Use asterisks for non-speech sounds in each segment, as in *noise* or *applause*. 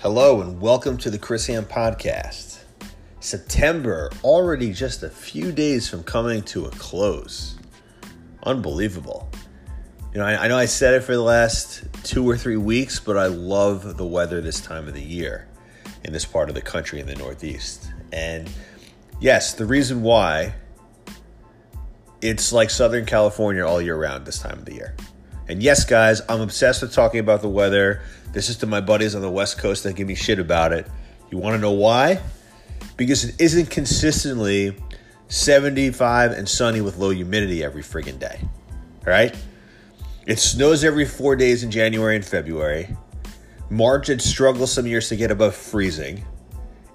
Hello and welcome to the Chris Ham Podcast. September already just a few days from coming to a close. Unbelievable. You know, I, I, know I said it for the last two or three weeks, but I love the weather this time of the year in this part of the country in the Northeast. And yes, the reason why it's like Southern California all year round this time of the year. And yes, guys, I'm obsessed with talking about the weather. This is to my buddies on the West Coast that give me shit about it. You want to know why? Because it isn't consistently 75 and sunny with low humidity every friggin' day. All right? It snows every four days in January and February. March, it struggles some years to get above freezing.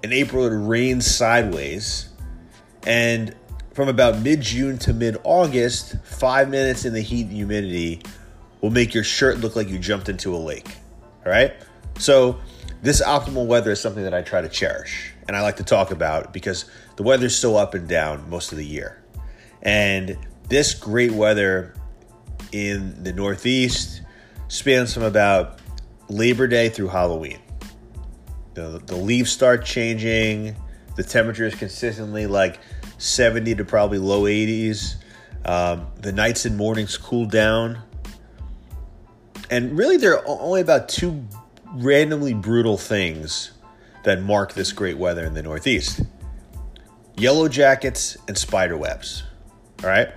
In April, it rains sideways. And from about mid June to mid August, five minutes in the heat and humidity will make your shirt look like you jumped into a lake. All right? So, this optimal weather is something that I try to cherish and I like to talk about because the weather's so up and down most of the year. And this great weather in the Northeast spans from about Labor Day through Halloween. The, the leaves start changing, the temperature is consistently like 70 to probably low 80s. Um, the nights and mornings cool down and really, there are only about two randomly brutal things that mark this great weather in the Northeast yellow jackets and spider webs. All right.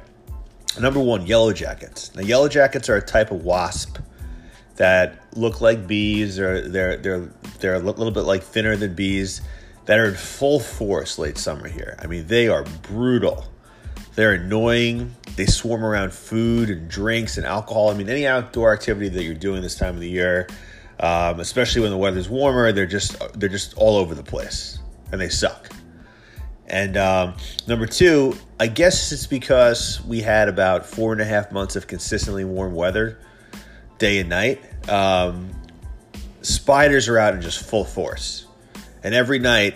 Number one, yellow jackets. Now, yellow jackets are a type of wasp that look like bees, or they're they're they're a little bit like thinner than bees that are in full force late summer here. I mean, they are brutal. They're annoying. They swarm around food and drinks and alcohol. I mean, any outdoor activity that you're doing this time of the year, um, especially when the weather's warmer, they're just they're just all over the place and they suck. And um, number two, I guess it's because we had about four and a half months of consistently warm weather, day and night. Um, spiders are out in just full force, and every night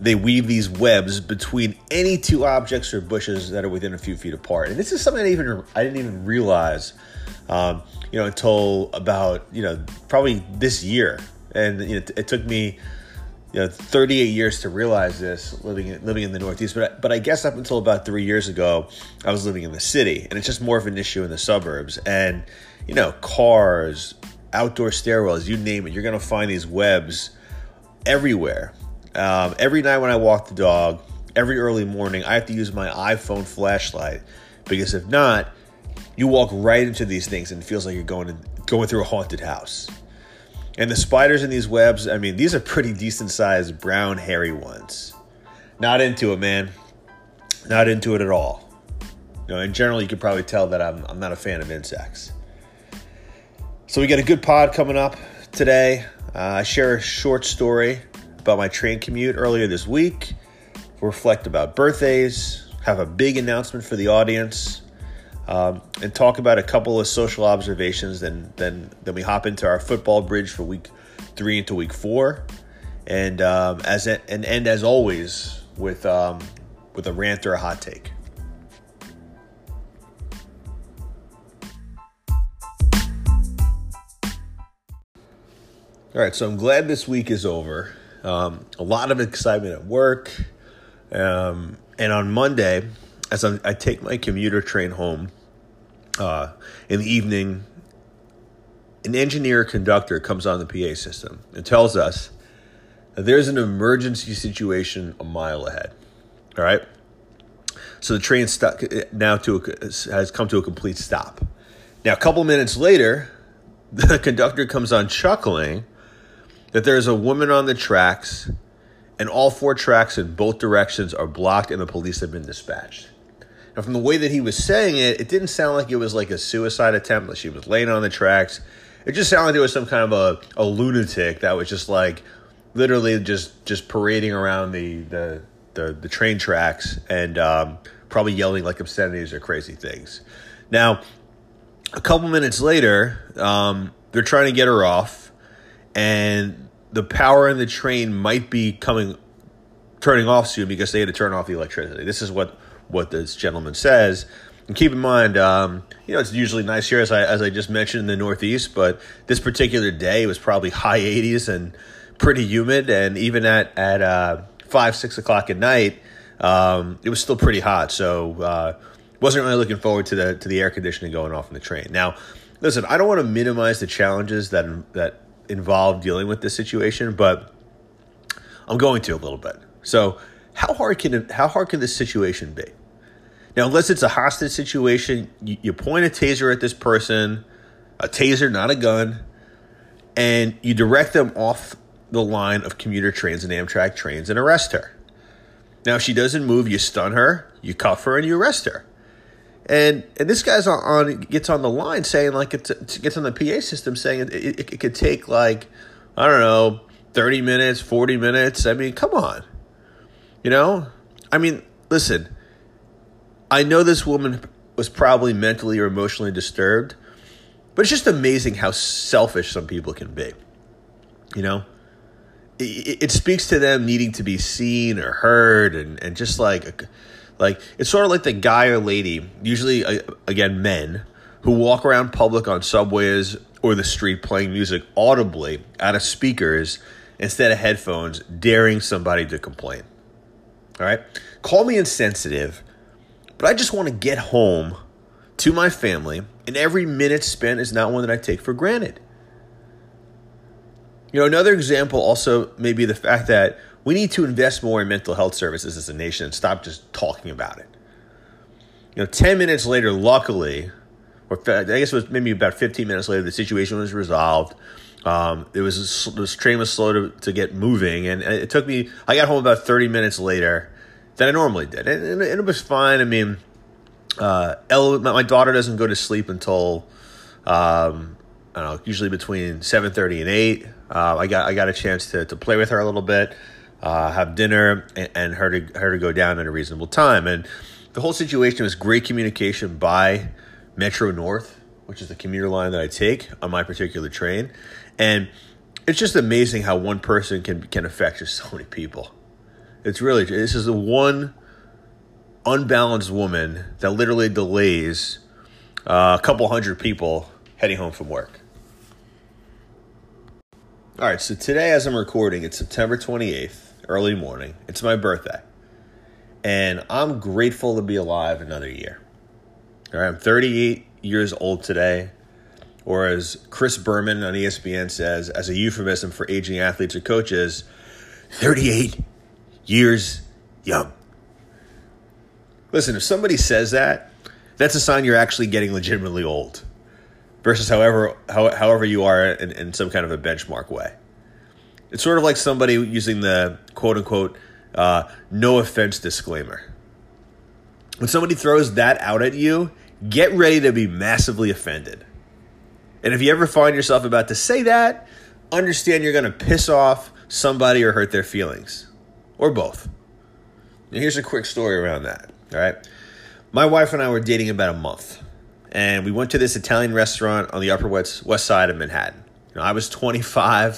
they weave these webs between any two objects or bushes that are within a few feet apart. And this is something I even I didn't even realize, um, you know, until about you know probably this year. And you know, it, it took me you know 38 years to realize this living in, living in the Northeast. But but I guess up until about three years ago, I was living in the city, and it's just more of an issue in the suburbs. And you know, cars, outdoor stairwells, you name it, you're gonna find these webs everywhere um, every night when I walk the dog, every early morning, I have to use my iPhone flashlight because if not, you walk right into these things and it feels like you're going in, going through a haunted house. And the spiders in these webs, I mean, these are pretty decent sized brown hairy ones. Not into it, man. Not into it at all. You know, in general, you could probably tell that I'm, I'm not a fan of insects. So we got a good pod coming up today. Uh, I share a short story about my train commute earlier this week, reflect about birthdays, have a big announcement for the audience, um, and talk about a couple of social observations. Then, then, then we hop into our football bridge for week three into week four, and um, as a, and end as always with um, with a rant or a hot take. All right, so I'm glad this week is over. Um, a lot of excitement at work. Um, and on Monday, as I, I, take my commuter train home uh, in the evening, an engineer conductor comes on the PA system and tells us that there's an emergency situation a mile ahead. All right. So the train stuck now to a, has come to a complete stop. Now, a couple minutes later, *laughs* the conductor comes on chuckling that there's a woman on the tracks and all four tracks in both directions are blocked and the police have been dispatched. Now, from the way that he was saying it, it didn't sound like it was like a suicide attempt, that she was laying on the tracks. It just sounded like there was some kind of a, a lunatic that was just like literally just just parading around the the the, the train tracks and um, probably yelling like obscenities or crazy things. Now, a couple minutes later, um, they're trying to get her off, and the power in the train might be coming turning off soon because they had to turn off the electricity. This is what what this gentleman says. And keep in mind, um, you know, it's usually nice here, as I as I just mentioned in the Northeast, but this particular day was probably high 80s and pretty humid, and even at at uh, five six o'clock at night, um, it was still pretty hot. So uh, wasn't really looking forward to the to the air conditioning going off in the train. Now, listen, I don't want to minimize the challenges that that involve dealing with this situation, but I'm going to a little bit. So, how hard can how hard can this situation be? Now, unless it's a hostage situation, you, you point a taser at this person, a taser, not a gun, and you direct them off the line of commuter trains and Amtrak trains and arrest her. Now, if she doesn't move, you stun her, you cuff her, and you arrest her. And and this guy's on, on gets on the line saying like it gets on the PA system saying it, it, it could take like I don't know thirty minutes, forty minutes. I mean, come on, you know. I mean, listen. I know this woman was probably mentally or emotionally disturbed, but it's just amazing how selfish some people can be. You know, it, it speaks to them needing to be seen or heard, and and just like like it's sort of like the guy or lady, usually uh, again men, who walk around public on subways or the street playing music audibly out of speakers instead of headphones, daring somebody to complain. All right? Call me insensitive, but I just want to get home to my family, and every minute spent is not one that I take for granted. You know, another example also may be the fact that we need to invest more in mental health services as a nation and stop just talking about it. You know, 10 minutes later, luckily, or I guess it was maybe about 15 minutes later, the situation was resolved. Um, it was this train was slow to, to get moving, and it took me. I got home about 30 minutes later than I normally did, and, and, it was fine. I mean, uh, Elle, my daughter doesn't go to sleep until um, I don't know, usually between 7:30 and 8. Uh, I got I got a chance to to play with her a little bit uh, have dinner, and, and her to her to go down at a reasonable time. And the whole situation was great communication by Metro North, which is the commuter line that I take on my particular train, and it's just amazing how one person can can affect just *laughs* so many people. It's really this is the one unbalanced woman that literally delays uh, a couple hundred people heading home from work. All right, so today, as I'm recording, it's September 28th early morning. It's my birthday. And I'm grateful to be alive another year. All right, I'm 38 years old today, or as Chris Berman on ESPN says, as a euphemism for aging athletes or coaches, 38 years young. Listen, if somebody says that, that's a sign you're actually getting legitimately old versus however how, however you are in, in some kind of a benchmark way. It's sort of like somebody using the quote unquote uh, no offense disclaimer. When somebody throws that out at you, get ready to be massively offended. And if you ever find yourself about to say that, understand you're going to piss off somebody or hurt their feelings, or both. Now, here's a quick story around that. All right. My wife and I were dating about a month, and we went to this Italian restaurant on the Upper West, west Side of Manhattan. You know, I was 25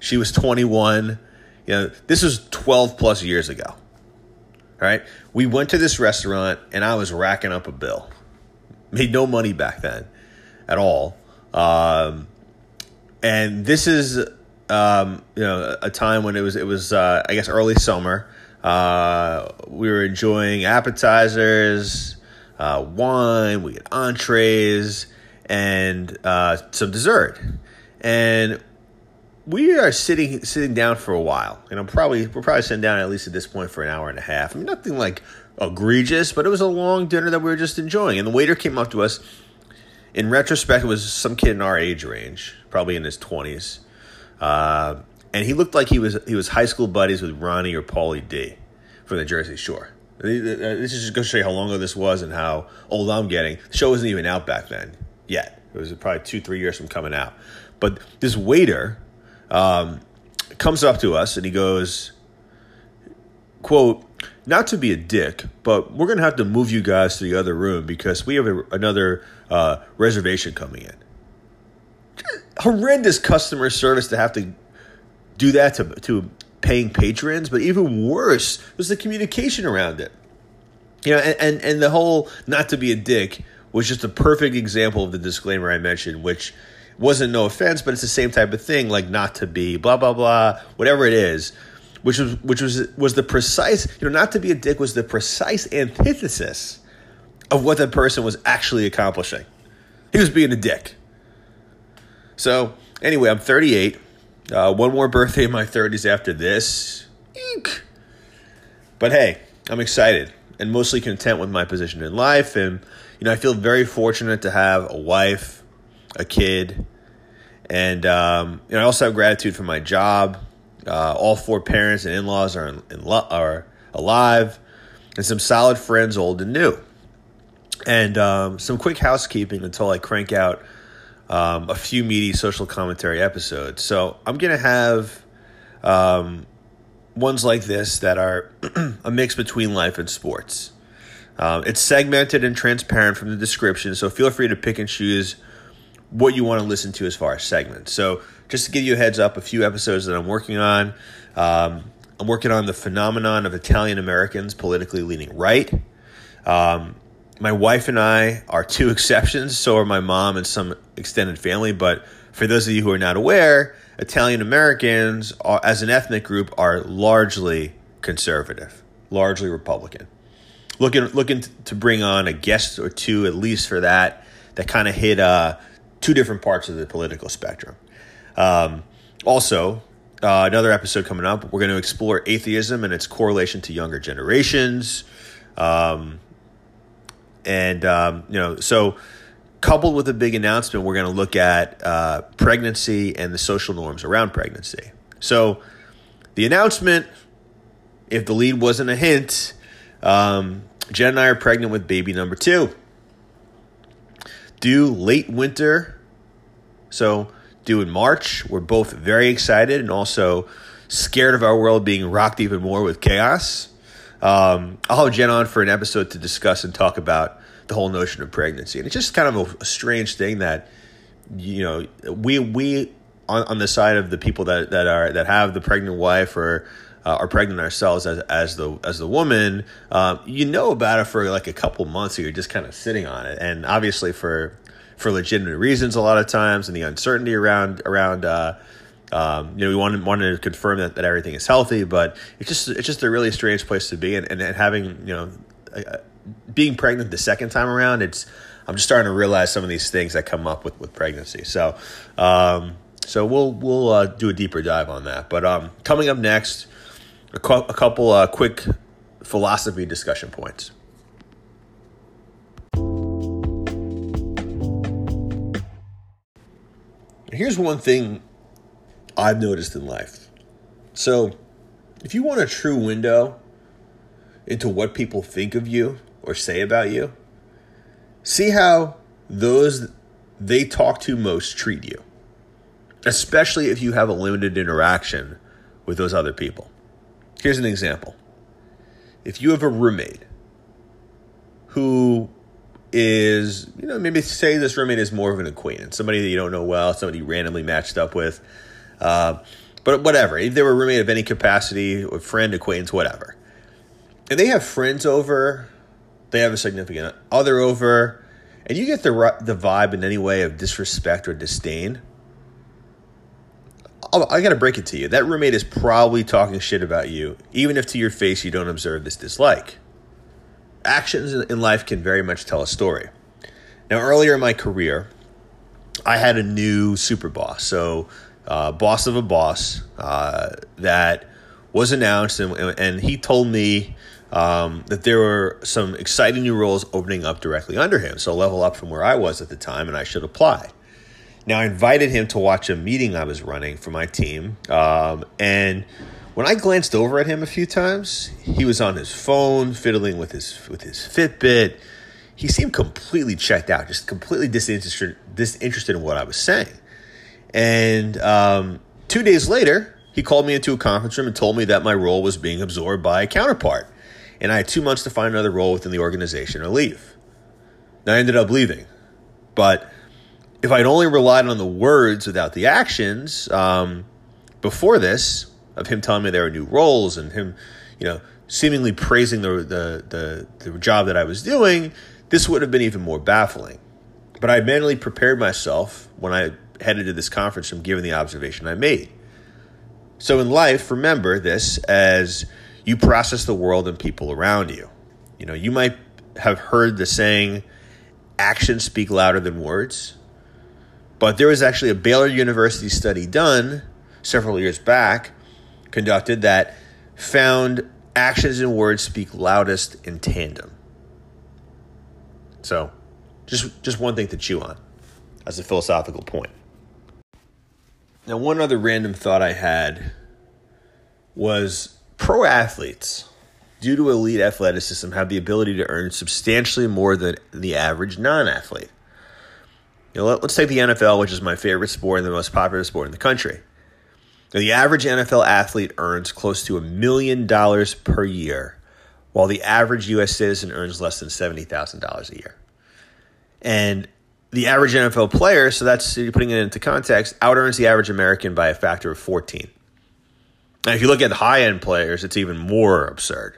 she was 21. You know, this was 12 plus years ago. All right. We went to this restaurant and I was racking up a bill. Made no money back then at all. Um, and this is, um, you know, a time when it was, it was, uh, I guess, early summer. Uh, we were enjoying appetizers, uh, wine, we had entrees, and uh, some dessert. And we are sitting sitting down for a while, and I'm probably we're probably sitting down at least at this point for an hour and a half. I mean, nothing like egregious, but it was a long dinner that we were just enjoying. And the waiter came up to us. In retrospect, it was some kid in our age range, probably in his twenties, uh, and he looked like he was he was high school buddies with Ronnie or Pauly D from the Jersey Shore. Uh, this is just going to show you how long ago this was and how old I'm getting. The show wasn't even out back then yet. It was probably two, three years from coming out. But this waiter um, comes up to us and he goes, quote, not to be a dick, but we're going to have to move you guys to the other room because we have a, another uh, reservation coming in. Horrendous customer service to have to do that to, to paying patrons, but even worse was the communication around it. You know, and, and, and the whole not to be a dick was just a perfect example of the disclaimer I mentioned, which wasn't no offense, but it's the same type of thing, like not to be blah blah blah, whatever it is, which was which was was the precise, you know, not to be a dick was the precise antithesis of what that person was actually accomplishing. He was being a dick. So anyway, I'm 38. Uh, one more birthday in my 30s after this. Eek. But hey, I'm excited and mostly content with my position in life. And, you know, I feel very fortunate to have a wife, a kid, and, um, you know, I also have gratitude for my job. Uh, all four parents and in laws are, in, in lo- are alive, and some solid friends, old and new. And um, some quick housekeeping until I crank out um, a few meaty social commentary episodes. So I'm to have um, ones like this that are *clears throat* a mix between life and sports. Um, it's segmented and transparent from the description, so feel free to pick and choose what you want to listen to as far as segments. So, just to give you a heads up, a few episodes that I'm working on. Um, I'm working on the phenomenon of Italian Americans politically leaning right. Um, my wife and I are two *laughs* exceptions, so are my mom and some extended family. But for those of you who are not aware, Italian Americans, as an ethnic group, are largely conservative, largely Republican. Looking looking to bring on a guest or two at least for that that kind of hit uh, two different parts of the political spectrum. Um, also, uh, another episode coming up, we're going to explore atheism and its correlation to younger generations. Um, and, um, you know, so coupled with a big announcement, we're going to look at uh, pregnancy and the social norms around pregnancy. So, the announcement, if the lead wasn't a hint, um, Jen and I are pregnant with baby number two. Due late winter, so due in March. We're both very excited and also scared of our world being rocked even more with chaos. Um, I'll have Jen on for an episode to discuss and talk about the whole notion of pregnancy. And it's just kind of a, a strange thing that you know we we on, on the side of the people that, that are that have the pregnant wife or uh, are pregnant ourselves as as the as the woman, um, you know about it for like a couple months. You're just kind of sitting on it, and obviously for for legitimate reasons a lot of times, and the uncertainty around around. Uh, um, you know, we wanted wanted to confirm that, that everything is healthy, but it's just it's just a really strange place to be, and, and, and having you know being pregnant the second time around, it's I'm just starting to realize some of these things that come up with with pregnancy. So, um, so we'll we'll uh, do a deeper dive on that. But um, coming up next, a, cu- a couple uh, quick philosophy discussion points. Here's one thing I've noticed in life. So, if you want a true window into what people think of you or say about you, see how those they talk to most treat you, especially if you have a limited interaction with those other people. Here's an example if you have a roommate who is, you know, maybe say this roommate is more of an acquaintance, somebody that you don't know well, somebody you randomly matched up with. Uh, but whatever, if they were a roommate of any capacity, or friend, acquaintance, whatever, and they have friends over, they have a significant other over, and you get the the vibe in any way of disrespect or disdain, I got to break it to you. That roommate is probably talking shit about you, even if to your face you don't observe this dislike. Actions in life can very much tell a story. Now, earlier in my career, I had a new super boss. So, uh, boss of a boss uh, that was announced, and, and he told me um, that there were some exciting new roles opening up directly under him. So, level up from where I was at the time, and I should apply. Now, I invited him to watch a meeting I was running for my team. Um, and when I glanced over at him a few times, he was on his phone, fiddling with his, with his Fitbit. He seemed completely checked out, just completely disinterested, disinterested in what I was saying. And um, two days later, he called me into a conference room and told me that my role was being absorbed by a counterpart. And I had two months to find another role within the organization or leave. Now, I ended up leaving. But if I'd only relied on the words without the actions um, before this, of him telling me there were new roles and him, you know, seemingly praising the, the, the, the job that I was doing, this would have been even more baffling. But I mentally prepared myself when I headed to this conference from giving the observation I made. So in life, remember this as you process the world and people around you. You know, you might have heard the saying, actions speak louder than words. But there was actually a Baylor University study done several years back, conducted that found actions and words speak loudest in tandem. So, just just one thing to chew on as a philosophical point. Now, one other random thought I had was pro athletes, due to elite athleticism, have the ability to earn substantially more than the average non athlete. You know, let, us take the NFL, which is my favorite sport and the most popular sport in the country. Now, the average NFL athlete earns close to a million dollars per year, while the average U.S. citizen earns less than $70,000 a year. And the average NFL player, so that's putting it into context, out earns the average American by a factor of 14. And if you look at the high end players, it's even more absurd.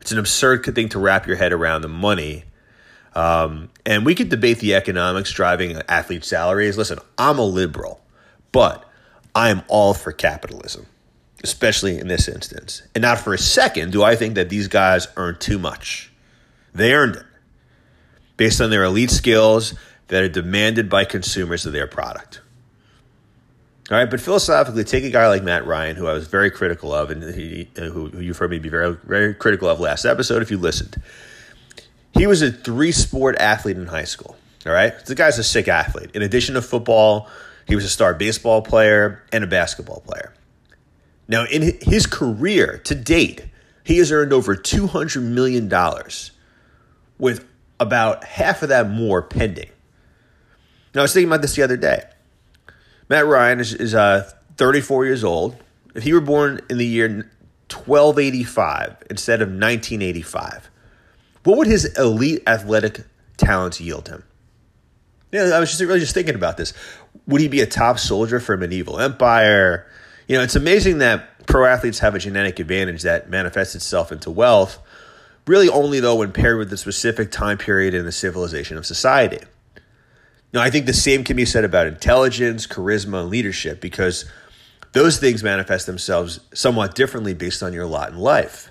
It's an absurd thing to wrap your head around the money. Um, and we could debate the economics driving athlete salaries. Listen, I'm a liberal, but I am all for capitalism, especially in this instance. And not for a second do I think that these guys earn too much. They earned it based on their elite skills that are demanded by consumers of their product. All right, but philosophically, take a guy like Matt Ryan, who I was very critical of, and he, who, who you've heard me be very, very critical of last episode if you listened. He was a three sport athlete in high school. All right, the guy's a sick athlete. In addition to football, he was a star baseball player and a basketball player. Now, in his career to date, he has earned over $200 million, with about half of that more pending. Now, I was thinking about this the other day. Matt Ryan is, is uh, 34 years old. If he were born in the year 1285 instead of 1985, what would his elite athletic talents yield him? Yeah, I was just really just thinking about this. Would he be a top soldier for a medieval empire? You know, it's amazing that pro athletes have a genetic advantage that manifests itself into wealth, really only though when paired with the specific time period in the civilization of society. Now, I think the same can be said about intelligence, charisma, and leadership because those things manifest themselves somewhat differently based on your lot in life.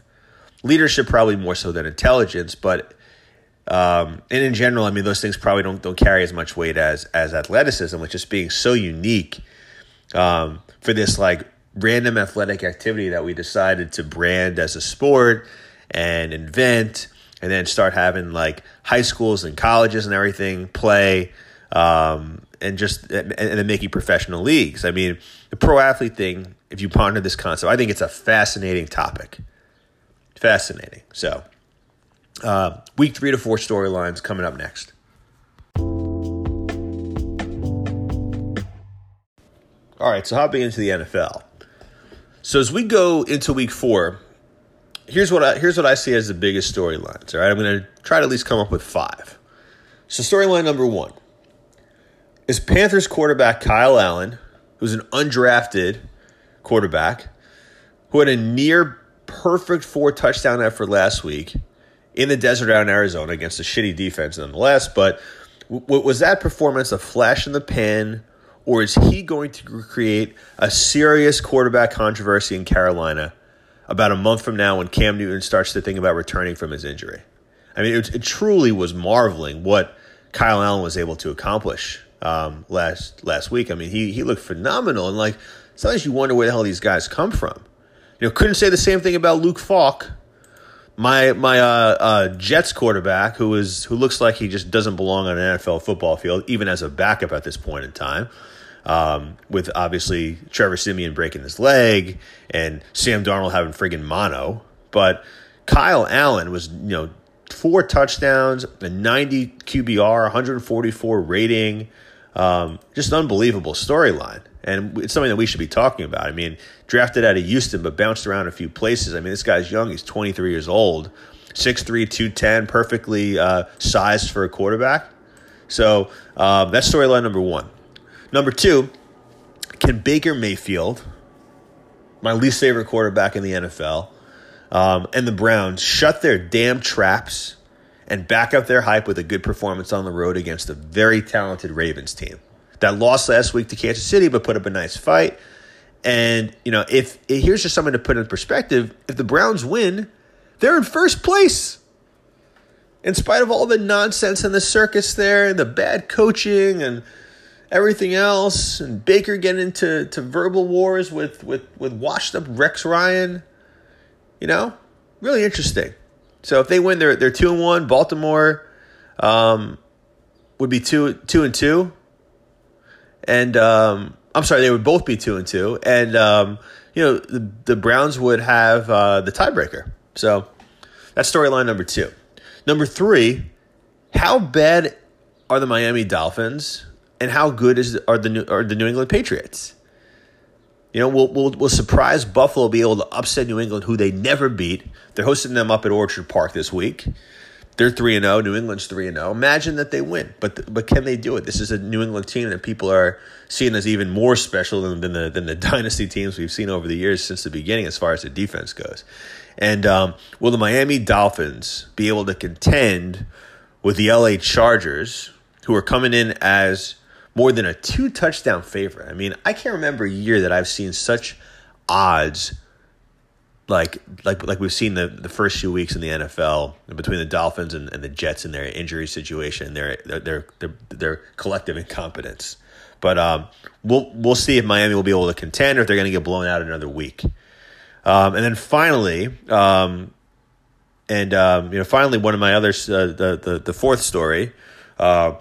Leadership probably more so than intelligence, but um, and in general, I mean, those things probably don't don't carry as much weight as as athleticism, which is being so unique um, for this like random athletic activity that we decided to brand as a sport and invent, and then start having like high schools and colleges and everything play um, and just and, then making professional leagues. I mean, the pro athlete thing. If you ponder this concept, I think it's a fascinating topic. Fascinating. So, uh, week three to four storylines coming up next. All right, so hopping into the NFL. So as we go into week four, here's what I here's what I see as the biggest storylines. All right, I'm going to try to at least come up with five. So storyline number one: is Panthers quarterback Kyle Allen, who's an undrafted quarterback, who had a near perfect four touchdown effort last week in the desert out in Arizona against a shitty defense nonetheless. But was that performance a flash in the pan, or is he going to create a serious quarterback controversy in Carolina about a month from now when Cam Newton starts to think about returning from his injury? I mean, it, it truly was marveling what Kyle Allen was able to accomplish um, last last week. I mean, he he looked phenomenal, and like sometimes you wonder where the hell these guys come from. You know, couldn't say the same thing about Luke Falk, my my uh, uh, Jets quarterback, who is who looks like he just doesn't belong on an NFL football field, even as a backup at this point in time. Um, with obviously Trevor Siemian breaking his leg and Sam Darnold having friggin' mono, but Kyle Allen was you know four touchdowns, a 90 QBR, 144 rating. Um, just unbelievable storyline. And it's something that we should be talking about. I mean, drafted out of Houston, but bounced around a few places. I mean, this guy's young. He's 23 years old, 6'3, 210, perfectly uh, sized for a quarterback. So um, that's storyline number one. Number two, can Baker Mayfield, my least favorite quarterback in the NFL, um, and the Browns shut their damn traps and back up their hype with a good performance on the road against a very talented Ravens team. That lost last week to Kansas City, but put up a nice fight. And, you know, if here's just something to put in perspective if the Browns win, they're in first place. In spite of all the nonsense and the circus there and the bad coaching and everything else, and Baker getting into to verbal wars with, with, with washed up Rex Ryan, you know, really interesting. So if they win, they're, they're 2 and 1. Baltimore um, would be 2, two and 2. And um, I'm sorry, they would both be 2 and 2. And, um, you know, the, the Browns would have uh, the tiebreaker. So that's storyline number two. Number three, how bad are the Miami Dolphins and how good is are the New, are the New England Patriots? You know, will will will surprise Buffalo be able to upset New England, who they never beat? They're hosting them up at Orchard Park this week. They're three and zero. New England's three and zero. Imagine that they win, but but can they do it? This is a New England team that people are seeing as even more special than, than the than the *laughs* dynasty teams we've seen over the years since the beginning, as far as the defense goes. And um, will the Miami Dolphins be able to contend with the LA Chargers, who are coming in as more than a two touchdown favorite? I mean, I can't remember a year that I've seen such odds like like like we've seen the, the first few weeks in the NFL between the Dolphins and, and the Jets in their injury situation, their their their their collective incompetence. But um, we'll we'll see if Miami will be able to contend or if they're going to get blown out another week. Um, and then finally, um, and um, you know, finally, one of my other uh, the, the the fourth story. Uh,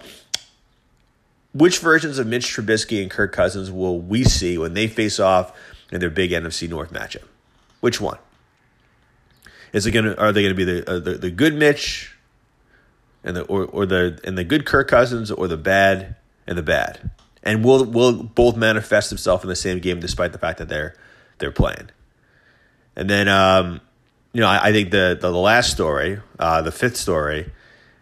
which versions of Mitch Trubisky and Kirk Cousins will we see when they face off in their big NFC North matchup? Which one? Is it gonna? Are they gonna be the uh, the, the good Mitch, and the or, or the and the good Kirk Cousins, or the bad and the bad? And will will both manifest themselves in the same game, despite the fact that they're they're playing? And then, um, you know, I, I, think the, the last story, uh, the fifth story,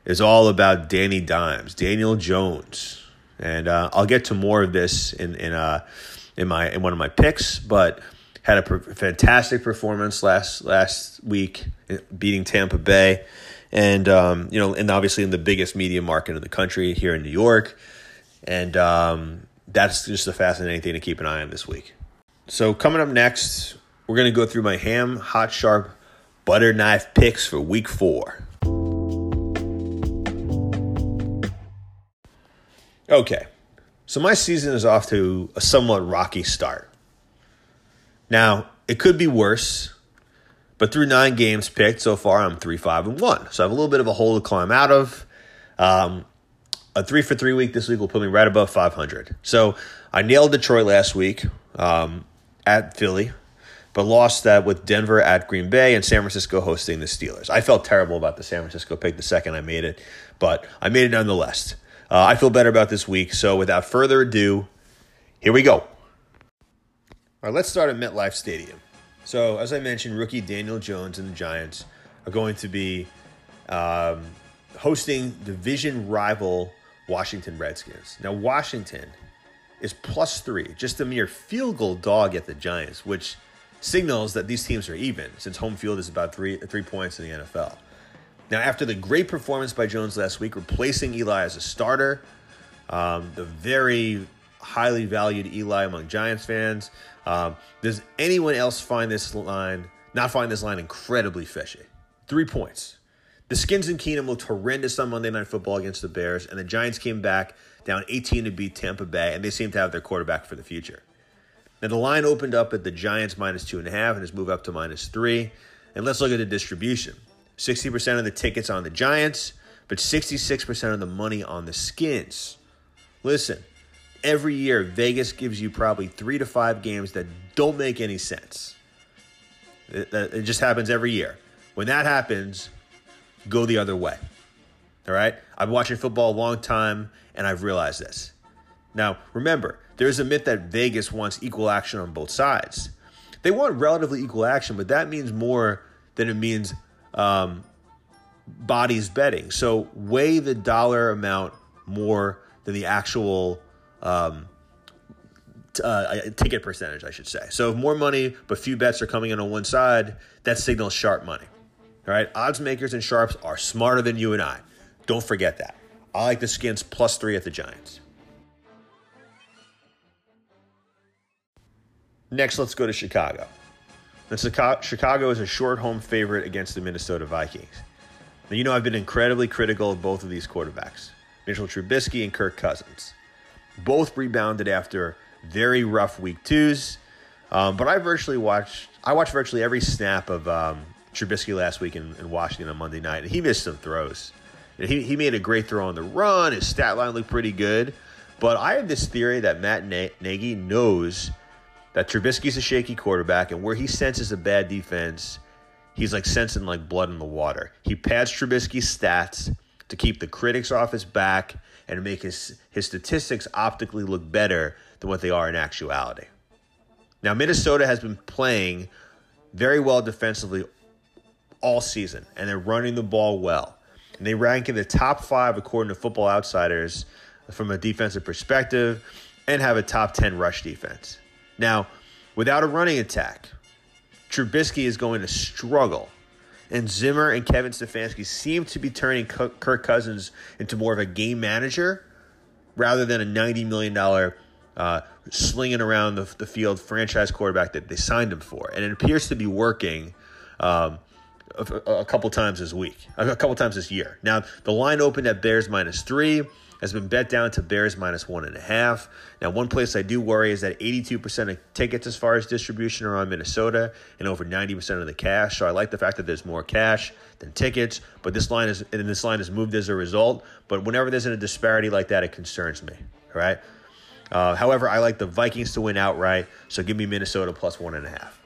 is all about Danny Dimes, Daniel Jones, and uh, I'll get to more of this in in uh, in my in one of my picks, but had a fantastic performance last last week, beating Tampa Bay, and um, you know, and obviously in the biggest media market in the country here in New York, and um, that's just a fascinating thing to keep an eye on this week. So coming up next, we're going to go through my ham, hot, sharp, butter knife picks for week four. Okay, so my season is off to a somewhat rocky start. Now, it could be worse, but through nine games picked so far, I'm 3 5 and 1. So I have a little bit of a hole to climb out of. Um, a three for three week this week will put me right above 500. So I nailed Detroit last week um, at Philly but lost that with Denver at Green Bay and San Francisco hosting the Steelers. I felt terrible about the San Francisco pick the second I made it, but I made it nonetheless. Uh, I feel better about this week. So without further ado, here we go. All right, let's start at MetLife Stadium. So as I mentioned, rookie Daniel Jones and the Giants are going to be um, hosting division rival Washington Redskins. Now Washington is plus three, just a mere field goal dog at the Giants, which signals that these teams are even, since home field is about three three points in the NFL. Now, after the great performance by Jones last week, replacing Eli as a starter, um, the very highly valued Eli among Giants fans, um, does anyone else find this line not find this line incredibly fishy? Three points. The Skins and Keenum looked horrendous on Monday Night Football against the Bears, and the Giants came back down 18 to beat Tampa Bay, and they seem to have their quarterback for the future. Now, the line opened up at the Giants minus two and a half and has moved up to minus three. And let's look at the distribution 60% of the tickets on the Giants, but 66% of the money on the Skins. Listen, every year, Vegas gives you probably three to five games that don't make any sense. It, it just happens every year. When that happens, go the other way. All right? I've been watching football a long time, and I've realized this. Now, remember, there's a myth that Vegas wants equal action on both sides. They want relatively equal action, but that means more than it means um, bodies betting. So weigh the dollar amount more than the actual um, uh, ticket percentage, I should say. So if more money but few bets are coming in on one side, that signals sharp money. All right, odds makers and sharps are smarter than you and I. Don't forget that. I like the skins plus three at the Giants. Next, let's go to Chicago. And Chicago is a short home favorite against the Minnesota Vikings. Now, you know, I've been incredibly critical of both of these quarterbacks, Mitchell Trubisky and Kirk Cousins. Both rebounded after very rough week twos. Um, but I virtually watched, I watched virtually every snap of um, Trubisky last week in, in, Washington on Monday night, and he missed some throws. He, he made a great throw on the run. His stat line looked pretty good. But I have this theory that Matt Nagy knows that Trubisky's a shaky quarterback, and where he senses a bad defense, he's like sensing like blood in the water. He pads Trubisky's stats to keep the critics off his back and make his, his statistics optically look better than what they are in actuality. Now, Minnesota has been playing very well defensively all season, and they're running the ball well. And they rank in the top five according to Football Outsiders from a defensive perspective and have a top 10 rush defense. Now, without a running attack, Trubisky is going to struggle. And Zimmer and Kevin Stefanski seem to be turning Kirk Cousins into more of a game manager rather than a $90 million uh, slinging around the, the, field franchise quarterback that they signed him for. And it appears to be working um, a, a, couple times this week, a couple times this year. Now, the line opened at Bears minus three has been bet down to Bears minus one and a half. Now, one place I do worry is that 82% of tickets as far as distribution are on Minnesota and over 90% of the cash. So I like the fact that there's more cash than tickets, but this line is and this line has moved as a result. But whenever there's a disparity like that, it concerns me. All right. Uh, however, I like the Vikings to win outright, so give me Minnesota plus one and a half.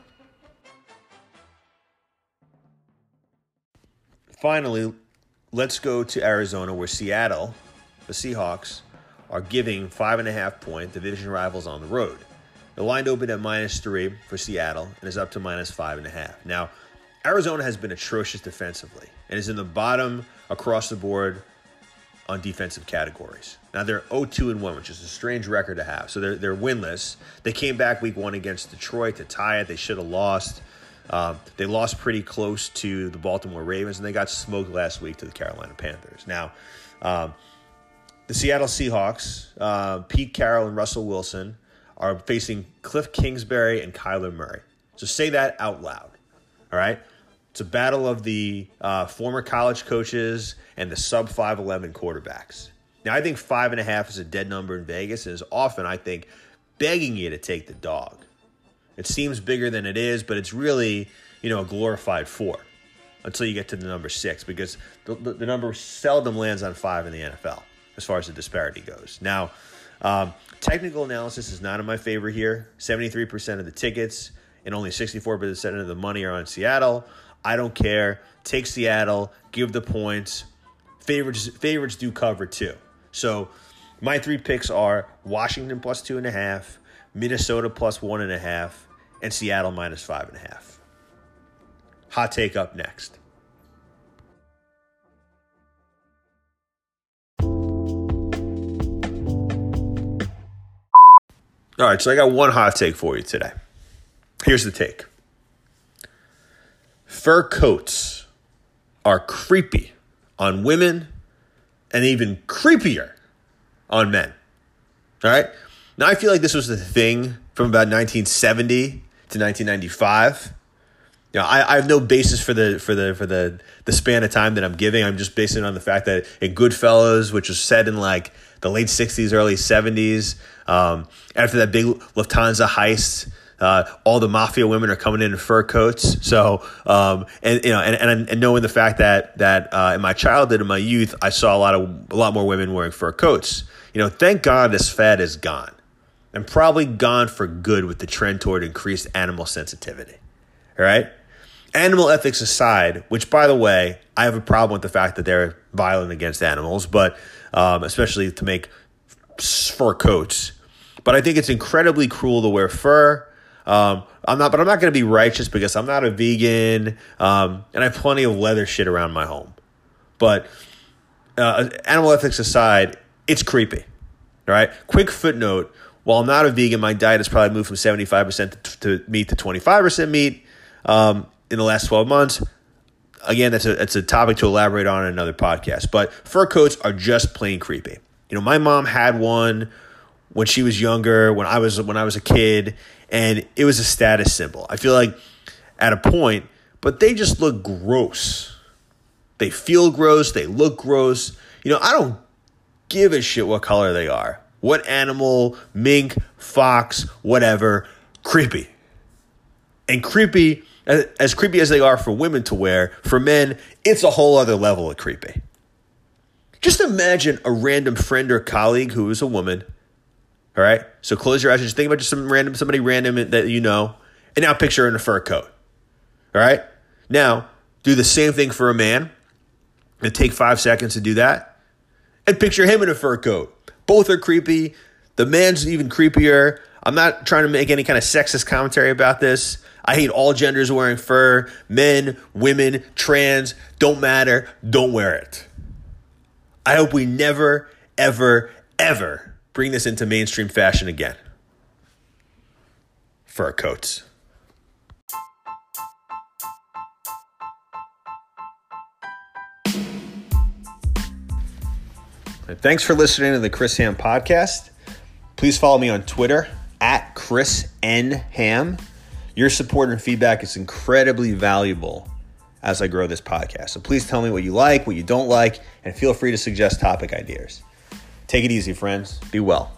Finally, let's go to Arizona, where Seattle the Seahawks are giving five and a half point division rivals on the road. The line opened at minus three for Seattle and is up to minus five and a half. Now, Arizona has been atrocious defensively and is in the bottom across the board on defensive categories. Now they're 0-2 and 1, which is a strange record to have. So they're they're winless. They came back week one against Detroit to tie it. They should have lost. Um, they lost pretty close to the Baltimore Ravens, and they got smoked last week to the Carolina Panthers. Now, um, the Seattle Seahawks, uh, Pete Carroll and Russell Wilson, are facing Cliff Kingsbury and Kyler Murray. So say that out loud. All right? It's a battle of the uh, former college coaches and the sub 5'11 quarterbacks. Now, I think five and a half is a dead number in Vegas, and is often, I think, begging you to take the dog. It seems bigger than it is, but it's really, you know, a glorified four until you get to the number six because the, the, the number seldom lands on five in the NFL as far as the disparity goes. Now, um, technical analysis is not in my favor here. 73% of the tickets and only 64% of the money are on Seattle. I don't care. Take Seattle, give the points. Favorites, favorites do cover too. So my three picks are Washington plus two and a half, Minnesota plus one and a half, and Seattle minus five and a half. Hot take up next. All right, so I got one hot take for you today. Here's the take fur coats are creepy on women and even creepier on men. All right? Now, I feel like this was the thing from about 1970 to 1995. You know, I, I have no basis for the for the for the the span of time that I'm giving. I'm just basing it on the fact that in Goodfellas, which was set in like the late 60s, early 70s. Um, after that big Lufthansa heist, uh, all the mafia women are coming in in fur coats. So, um, and you know, and, and, and knowing the fact that that uh, in my childhood, in my youth, I saw a lot of a lot more women wearing fur coats. You know, thank God this fad is gone, and probably gone for good with the trend toward increased animal sensitivity. All right. Animal ethics aside, which by the way, I have a problem with the fact that they're violent against animals, but um, especially to make fur coats. But I think it's incredibly cruel to wear fur. Um, I'm not, but I'm not going to be righteous because I'm not a vegan, um, and I have plenty of leather shit around my home. But uh, animal ethics aside, it's creepy. All right. Quick footnote: While I'm not a vegan, my diet has probably moved from 75% to, to meat to 25% meat um, in the last 12 months again, that's a that's a topic to elaborate on in another podcast. But fur coats are just plain creepy. You know, my mom had one when she was younger, when I was when I was a kid, and it was a status symbol. I feel like at a point, but they just look gross. They feel gross, they look gross. You know, I don't give a shit what color they are. What animal, mink, fox, whatever, creepy. And creepy, as creepy as they are for women to wear, for men, it's a whole other level of creepy. Just imagine a random friend or colleague who is a woman. All right. So close your eyes and just think about just some random, somebody random that you know. And now picture in a fur coat. All right. Now do the same thing for a man. And take five seconds to do that. And picture him in a fur coat. Both are creepy. The man's even creepier. I'm not trying to make any kind of sexist commentary about this. I hate all genders wearing fur. Men, women, trans, don't matter. Don't wear it. I hope we never, ever, ever bring this into mainstream fashion again. Fur coats. Thanks for listening to the Chris Ham podcast. Please follow me on Twitter Chris N Ham. Your support and feedback is incredibly valuable as I grow this podcast. So please tell me what you like, what you don't like, and feel free to suggest topic ideas. Take it easy, friends. Be well.